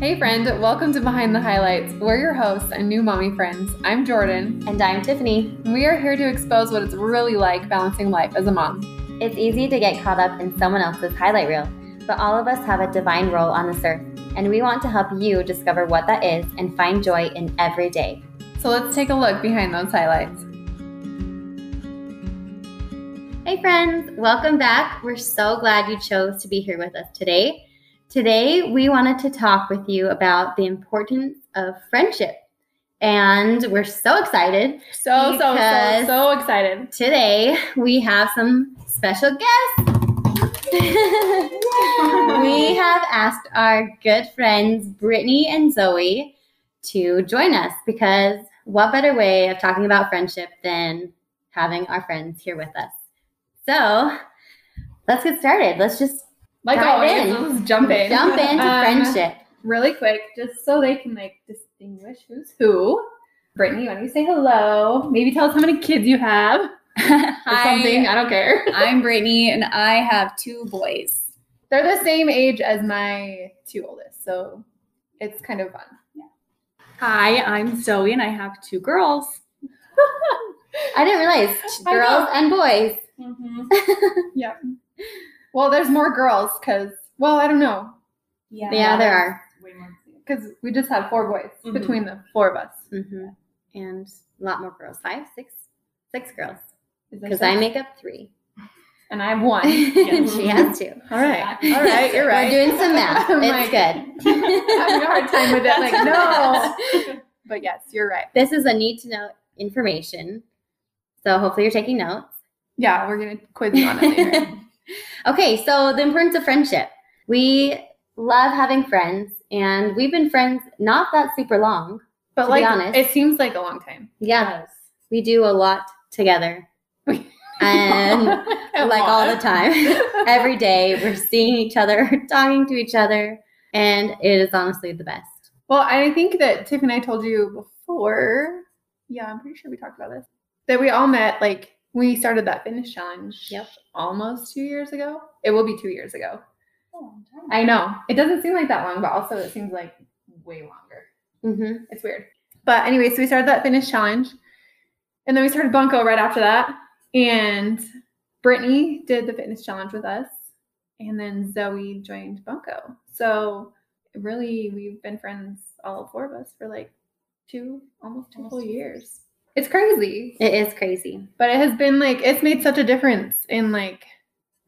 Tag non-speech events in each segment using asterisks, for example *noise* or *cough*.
Hey, friend, welcome to Behind the Highlights. We're your hosts and new mommy friends. I'm Jordan, And I'm Tiffany. and we are here to expose what it's really like balancing life as a mom. It's easy to get caught up in someone else's highlight reel, but all of us have a divine role on this earth, and we want to help you discover what that is and find joy in every day. So let's take a look behind those highlights. Hey, friends, welcome back. We're so glad you chose to be here with us today. Today, we wanted to talk with you about the importance of friendship, and we're so excited. So, so, so, so excited. Today, we have some special guests. *laughs* we have asked our good friends Brittany and Zoe to join us because what better way of talking about friendship than having our friends here with us? So let's get started. Let's just Like Dive always, in. let's jump in. jump into Um, friendship. Really quick, just so they can like distinguish who's who. Brittany, why don't you say hello? Maybe tell us how many kids you have *laughs* or something. I don't care. I'm Brittany and I have two boys. They're the same age as my two oldest, so it's kind of fun. Hi, I'm Zoe and I have two girls. *laughs* I didn't realize girls and boys. *laughs* Yeah. Well, there's more girls because, well, I don't know, Yeah, yeah there are. Because we just have four boys Mhm. between the four of us. hmm And a lot more girls. Five, six, six girls. Because I make up three. *laughs* and I have one. and *laughs* she has two. All right. All right. *laughs* You're right. We're doing some math. I'm it's like, good. having a hard time with that. Like, no. But yes, you're right. This is a need to know information. So hopefully you're taking notes. Yeah, we're gonna quiz you on it later. Okay, so the importance of friendship. We love having friends, and we've been friends not that super long. But To be like, honest. it seems like a long time. Yeah, we do a lot together. *laughs* And like all the time. *laughs* Every day we're seeing each other, *laughs* talking to each other, and it is honestly the best. Well, I think that Tiff and I told you before. Yeah, I'm pretty sure we talked about this. That we all met like we started that fitness challenge. Yep. Almost two years ago. It will be two years ago. I know it doesn't seem like that long, but also it seems like way longer. hmm It's weird. But anyway, so we started that fitness challenge, and then we started Bunko right after that. And Brittany did the fitness challenge with us, and then Zoe joined Bunko. So really, we've been friends, all four of us, for like two, almost two full years. It's crazy, It is crazy. but it has been like it's made such a difference in like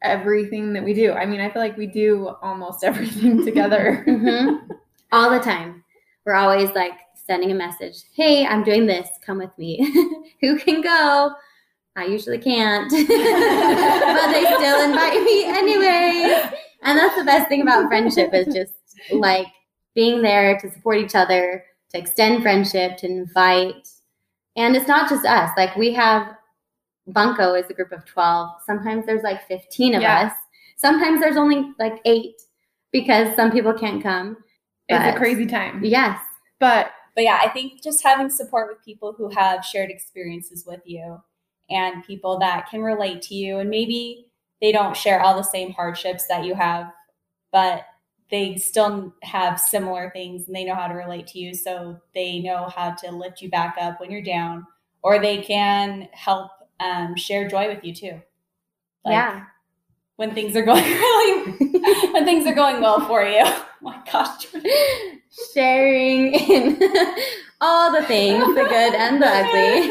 everything that we do. I mean, I feel like we do almost *laughs* everything together. hmm All the time. We're always like sending a message Hey, I'm doing this. Come with me. *laughs* Who can go? I usually can't, *laughs* but they still invite me anyway. And that's the best thing about friendship is just like being there to support each other, to extend friendship, to invite. And it's not just us. Like we have Bunko is a group of 12. Sometimes there's like 15 of Yeah. us. Sometimes there's only like eight because some people can't come. it's a crazy time. Yes. But But yeah, I think just having support with people who have shared experiences with you and people that can relate to you and maybe they don't share all the same hardships that you have, but they still have similar things and they know how to relate to you so they know how to lift you back up when you're down or they can help um, share joy with you too. Like, yeah. when things are *laughs* going really when things are going well for you. *laughs* Oh my gosh. Sharing in *laughs* all the things, the good and the ugly.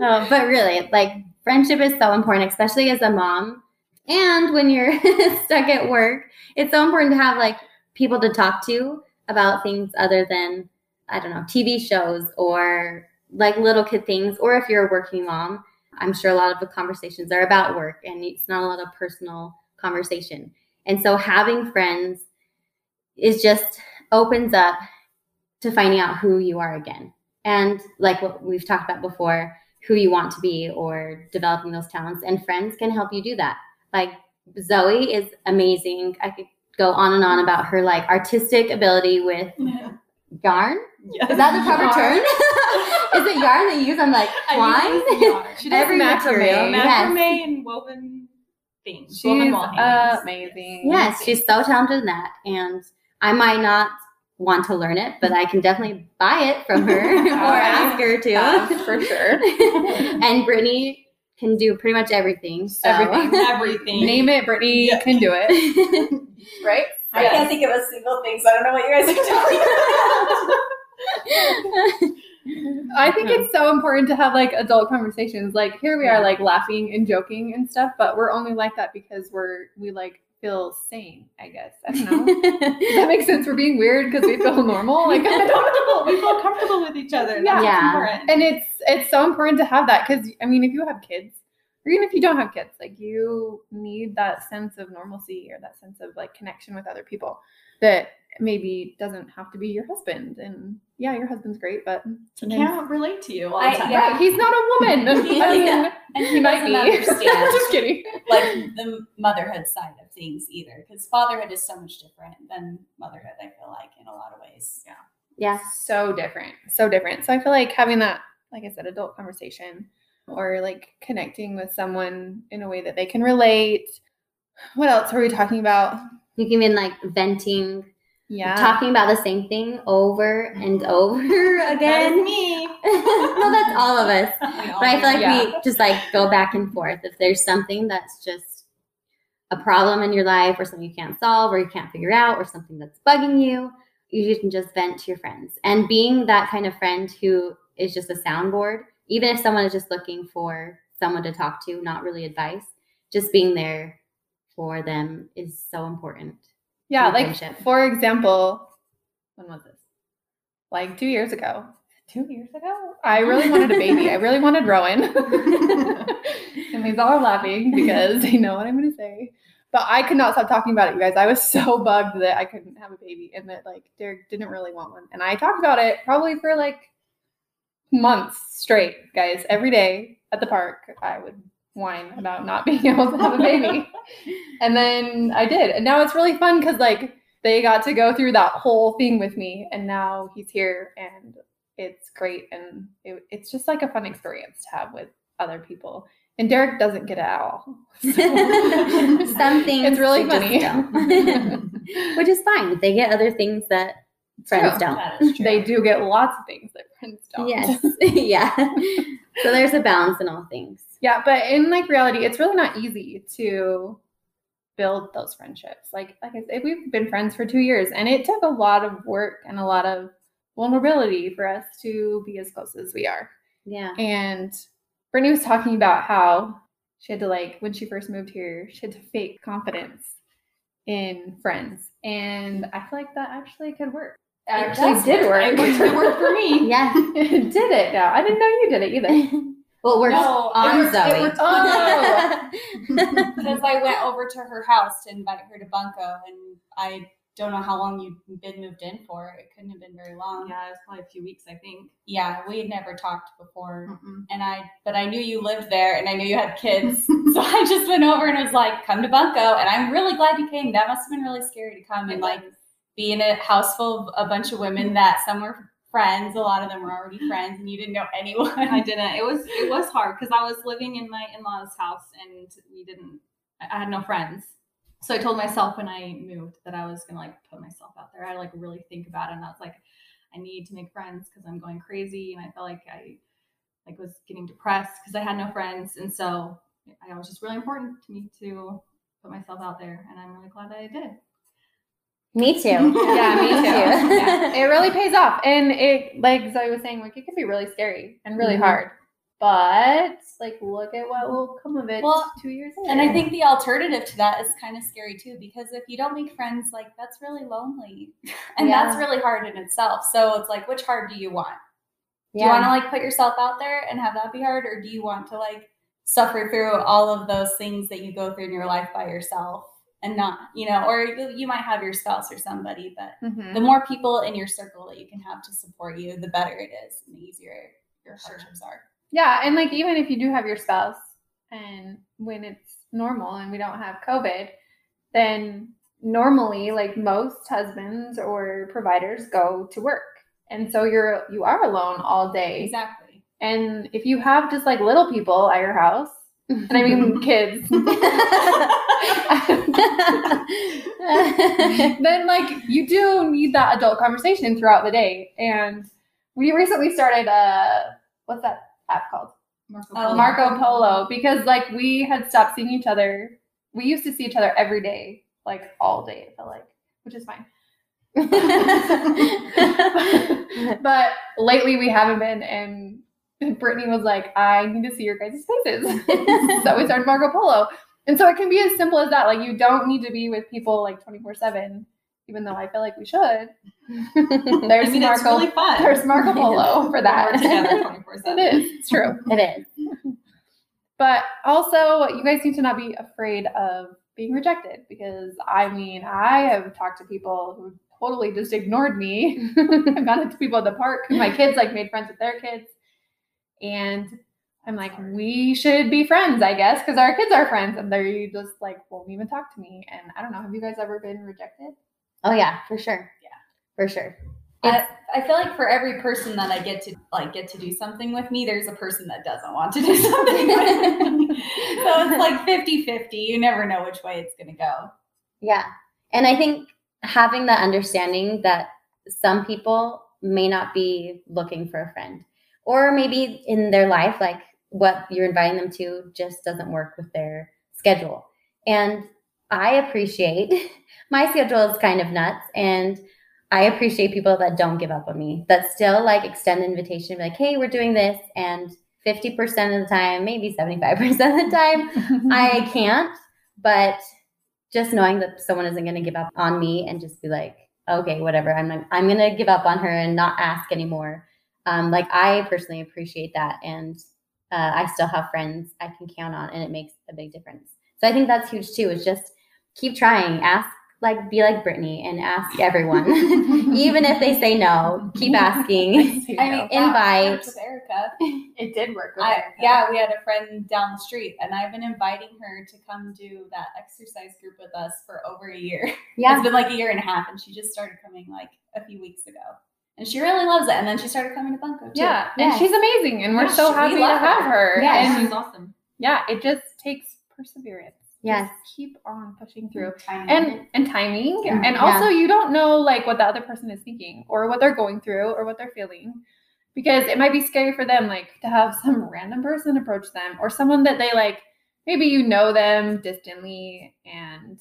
oh, but really, like friendship is so important, especially as a mom. And when you're *laughs* stuck at work, it's so important to have like people to talk to about things other than, I don't know, TV shows or like little kid things. Or if you're a working mom, I'm sure a lot of the conversations are about work and it's not a lot of personal conversation. And so having friends is just opens up to finding out who you are again. And like what we've talked about before, who you want to be or developing those talents. And friends can help you do that. Like Zoe is amazing. I could go on and on about her like artistic ability with yarn. Is that the proper term? *laughs* is it yarn that you use on like twine? Yarn. *laughs* She does Every macrame. material. Yes. macrame and woven things. She's amazing. Yes, she's so talented in that. And I might not want to learn it, but I can definitely buy it from her *laughs* or ask her to. Yeah, for sure. and Brittany can do pretty much everything. So. Everything. *laughs* Everything. Name it, Brittany Yeah. can do it. *laughs* Right? I can't think of a single thing, so I don't know what you guys are talking about. *laughs* I think it's so important to have like adult conversations. Like here we are like laughing and joking and stuff, but we're only like that because we're we like feel sane, I guess. *laughs* I don't know. Does that make sense? We're being weird because we feel normal. Like I don't know. *laughs* we feel comfortable with each other. Yeah. Yeah. and it's it's so important to have that because I mean, if you have kids, or even if you don't have kids, like you need that sense of normalcy or that sense of like connection with other people that maybe doesn't have to be your husband. And yeah, your husband's great, but He can't relate to you all I- the time. Right, he's not a woman. *laughs* I Yeah. mean, And he might be. Just kidding. like the motherhood side of things either, because fatherhood is so much different than motherhood. I feel like in a lot of ways. Yeah. yeah. So different. So different. So I feel like having that, like I said, adult conversation or like connecting with someone in a way that they can relate. What else are we talking about? You can be like venting, Yeah. talking about the same thing over and over *laughs* again. is me. *laughs* no, that's all of us. *laughs* But I feel like Yeah. we just like go back and forth. If there's something that's just a problem in your life or something you can't solve or you can't figure out or something that's bugging you, you can just vent to your friends. And being that kind of friend who is just a soundboard, even if someone is just looking for someone to talk to, not really advice, just being there for them is so important. yeah. Like, friendship. for example, when was this? Like two years ago. Two years ago? I really wanted a baby. I really wanted Rowan. *laughs* and these all are laughing because they know what I'm going to say. But I could not stop talking about it, you guys. I was so bugged that I couldn't have a baby and that like Derek didn't really want one. And I talked about it probably for like months straight, guys. Every day at the park, I would whine about not being *laughs* able to have a baby. and then I did. And now it's really fun because like they got to go through that whole thing with me. And now he's here and it's great. And it, it's just like a fun experience to have with other people. And Derek doesn't get it at all. So- *laughs* Some *laughs* things It's really funny. *laughs* Which is fine. They get other things that friends True. don't. They do get lots of things that friends don't. Yes. yeah. So there's a balance in all things. Yeah, but in like reality, it's really not easy to build those friendships. Like like I said, we've been friends for two years, and it took a lot of work and a lot of vulnerability for us to be as close as we are. Yeah. And Brittany was talking about how she had to like when she first moved here, she had to fake confidence in friends, and I feel like that actually could work. It It actually does did work. work. It worked for me. *laughs* Yeah. *laughs* it did it. Now I didn't know you did it either. *laughs* well, it works No, it on worked- it worked Oh. because I went over to her house to invite her to Bunko, and I don't know how long you've been moved in for. It couldn't have been very long. Yeah, it was probably a few weeks, I think. Yeah, we had never talked before, Mm-mm. and I but I knew you lived there, and I knew you had kids, *laughs* so I just went over and was like, "Come to Bunko," and I'm really glad you came. That must have been really scary to come and like be in a house full of a bunch of women that some were friends, a lot of them were already *laughs* friends, and you didn't know anyone. I didn't. It was it was hard because I was living in my in laws' house and we didn't. I I had no friends, so I told myself when I moved that I was gonna like put myself out there. I like really think about it, and I was like, I need to make friends because I'm going crazy, and I felt like I like was getting depressed because I had no friends, and so I, was just really important to me to put myself out there, and I'm really glad that I did. Me too. *laughs* Yeah, me *laughs* too. Yeah. it really pays off. And it, like Zoe was saying, like it can be really scary and really Mhm. hard. But like, look at what will come of it Well, two years later. And I think the alternative to that is kind of scary too, because if you don't make friends, like that's really lonely, *laughs* and Yeah. that's really hard in itself. So it's like, which hard do you want? Do you want to like put yourself out there and have that be hard, or do you want to like suffer through all of those things that you go through in your life by yourself and not, you know, or you, you might have your spouse or somebody, but Mhm. the more people in your circle that you can have to support you, the better it is, and the easier your hardships are. Yeah, and like even if you do have your spouse, and when it's normal and we don't have COVID, then normally like most husbands or providers go to work, and so you're you are alone all day. Exactly. And if you have just like little people at your house, and I mean *laughs* kids, *laughs* *laughs* then like you do need that adult conversation throughout the day. And we recently started uh what's that app called? Marco Oh, Polo. Marco Polo because like we had stopped seeing each other. We used to see each other every day, like all day, I felt like, which is fine. *laughs* but lately we haven't been and Brittany was like, I need to see your guys' faces. *laughs* so we started Marco Polo. And so it can be as simple as that. Like you don't need to be with people like 24-7, even though I feel like we should. *laughs* There's I mean, it's Marco really fun. there's Marco *laughs* Polo for We're that. together *laughs* 24 it 7. is. It's true. it is. But also, you guys need to not be afraid of being rejected because I mean, I have talked to people who totally just ignored me. I've gone to people at the park who my kids like made friends with their kids. And I'm like, we should be friends, I guess, because our kids are friends and they just like won't even talk to me. And I don't know, have you guys ever been rejected? Oh yeah, for sure. Yeah. For sure. I, I feel like for every person that I get to like get to do something with me, there's a person that doesn't want to do *laughs* something with me. *laughs* so it's like 50-50. You never know which way it's gonna go. Yeah. And I think having that understanding that some people may not be looking for a friend, or maybe in their life, like what you're inviting them to just doesn't work with their schedule. And I appreciate *laughs* my schedule is kind of nuts. And I appreciate people that don't give up on me, that still like extend the invitation, be like, hey, we're doing this. And 50% of the time, maybe 75% of the time, *laughs* I can't, but just knowing that someone isn't going to give up on me and just be like, okay, whatever, I'm not, I'm going to give up on her and not ask anymore. Um, like I personally appreciate that, and uh, I still have friends I can count on, and it makes a big difference. So I think that's huge too. Is just keep trying, ask like be like Brittany and ask *laughs* everyone, *laughs* even if they say no. Keep *laughs* asking. I mean, that Invite. with Erica. it did work. with I, Erica. yeah, we had a friend down the street, and I've been inviting her to come do that exercise group with us for over a year. Yeah, It's been like a year and a half, and she just started coming like a few weeks ago, and she really loves it. And then she started coming to Bunko too. Yeah, Yeah. and she's amazing, and we're Yeah, so she- we happy to love have her. her. Yeah, and she's awesome. yeah, it just takes perseverance. Yes. Just keep on pushing through. Tiny. And and timing. Yeah. And also you don't know like what the other person is thinking or what they're going through or what they're feeling. Because it might be scary for them like to have *laughs* some random person approach them or someone that they like maybe you know them distantly and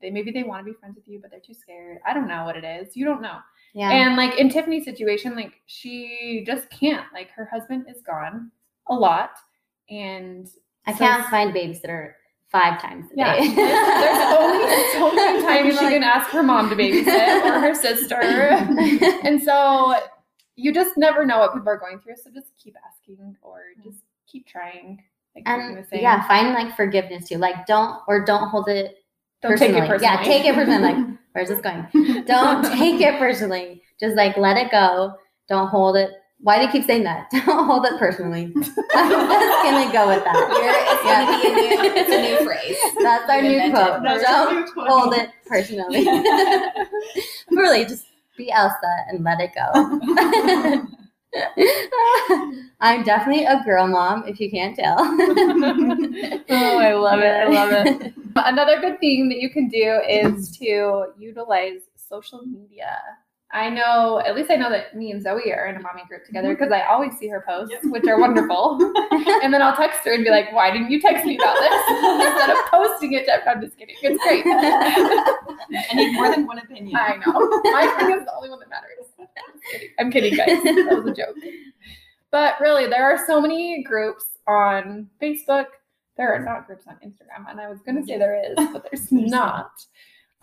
they maybe they want to be friends with you but they're too scared. I don't know what it is. You don't know. yeah, And like in Tiffany's situation, like she just can't. Like her husband is gone a lot, and I so- can't find babysitter five times a yeah, day. there's only so many times she can ask her mom to babysit or her sister, *laughs* and so you just never know what people are going through. So just keep asking or mm. just keep trying. Like Tiffany and saying. yeah, find like forgiveness too. Like don't or don't hold it don't take it personally. personally. Yeah, take it personally. Like *laughs* where's this going? Don't take it *laughs* personally. Just like let it go. Don't hold it. Why do you keep saying that? Don't hold it personally. *laughs* I'm just gonna go with that. You're- it's gonna be a new, it's a new phrase. *laughs* That's our new invented. quote. That's Don't our new hold it personally. *laughs* really, just be Elsa and let it go. I'm definitely a girl mom, if you can't tell. oh, I love it. I love it. Another good thing that you can do is to utilize social media. I know, at least I know that me and Zoe are in a mommy group together mm-hmm. because I always see her posts, Yep. which are wonderful. *laughs* and then I'll text her and be like, why didn't you text me about this? Instead of posting it to I'm just kidding. It's great. *laughs* I need more than one opinion. I know. My opinion is the only one that matters. *laughs* I'm kidding, guys. That was a joke. But really, there are so many groups on Facebook. There are not groups on Instagram, and I was going to say there is, but there's not.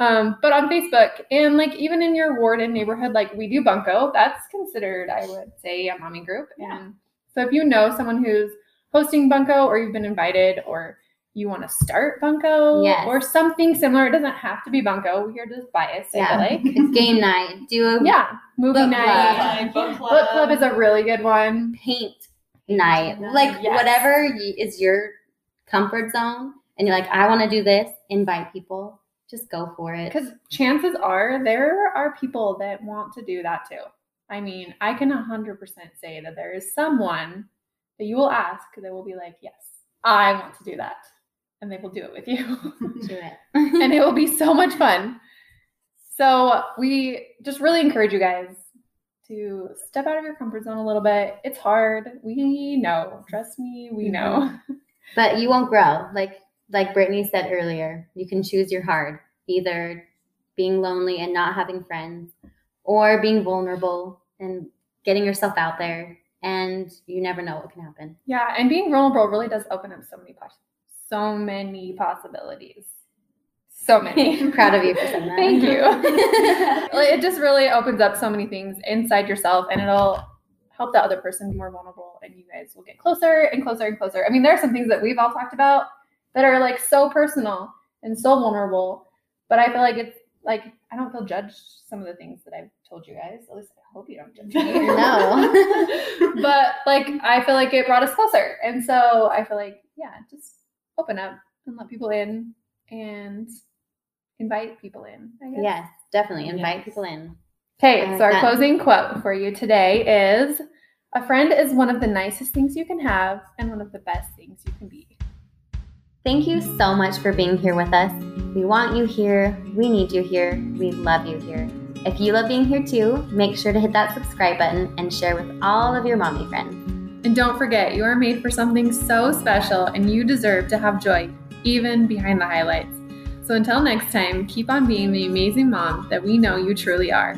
Um, but on Facebook and like even in your ward and neighborhood, like we do Bunko, that's considered, I would say, a mommy group. Yeah. And so if you know someone who's hosting Bunko or you've been invited or you want to start Bunko Yes. or something similar, it doesn't have to be Bunko. We're just biased, I Yeah. feel like. it's game night. Do a *laughs* Yeah, movie Book night. Like book club. Book club is a really good one. paint night. night, Like yes. whatever is your comfort zone, and you're like, I want to do this. Invite people. Just go for it. Because chances are there are people that want to do that too. I mean, I can 100% say that there is someone that you will ask that will be like, yes, I want to do that. And they will do it with you. *laughs* Do it. *laughs* and it will be so much fun. So we just really encourage you guys to step out of your comfort zone a little bit. It's hard. We know. Trust me, we mm-hmm. know. *laughs* but you won't grow. Like like Brittany said earlier, you can choose your hard. Either being lonely and not having friends, or being vulnerable and getting yourself out there. And you never know what can happen. Yeah, and being vulnerable really does open up so many poss- so many possibilities. So many. I'm *laughs* proud of you for saying that. Thank you. *laughs* It just really opens up so many things inside yourself and it'll help the other person be more vulnerable and you guys will get closer and closer and closer. I mean, there are some things that we've all talked about that are like so personal and so vulnerable, but I feel like it's like I don't feel judged some of the things that I've told you guys. At least I hope you don't judge me. *laughs* No. *laughs* but like I feel like it brought us closer. And so I feel like, yeah, just open up and let people in and invite people in. I guess. yes, definitely. Invite Yes. people in. Okay, I so our that. closing quote for you today is A friend is one of the nicest things you can have and one of the best things you can be. Thank you so much for being here with us. We want you here. We need you here. We love you here. If you love being here too, make sure to hit that subscribe button and share with all of your mommy friends. And don't forget, you are made for something so special and you deserve to have joy, even behind the highlights. So until next time, keep on being the amazing mom that we know you truly are.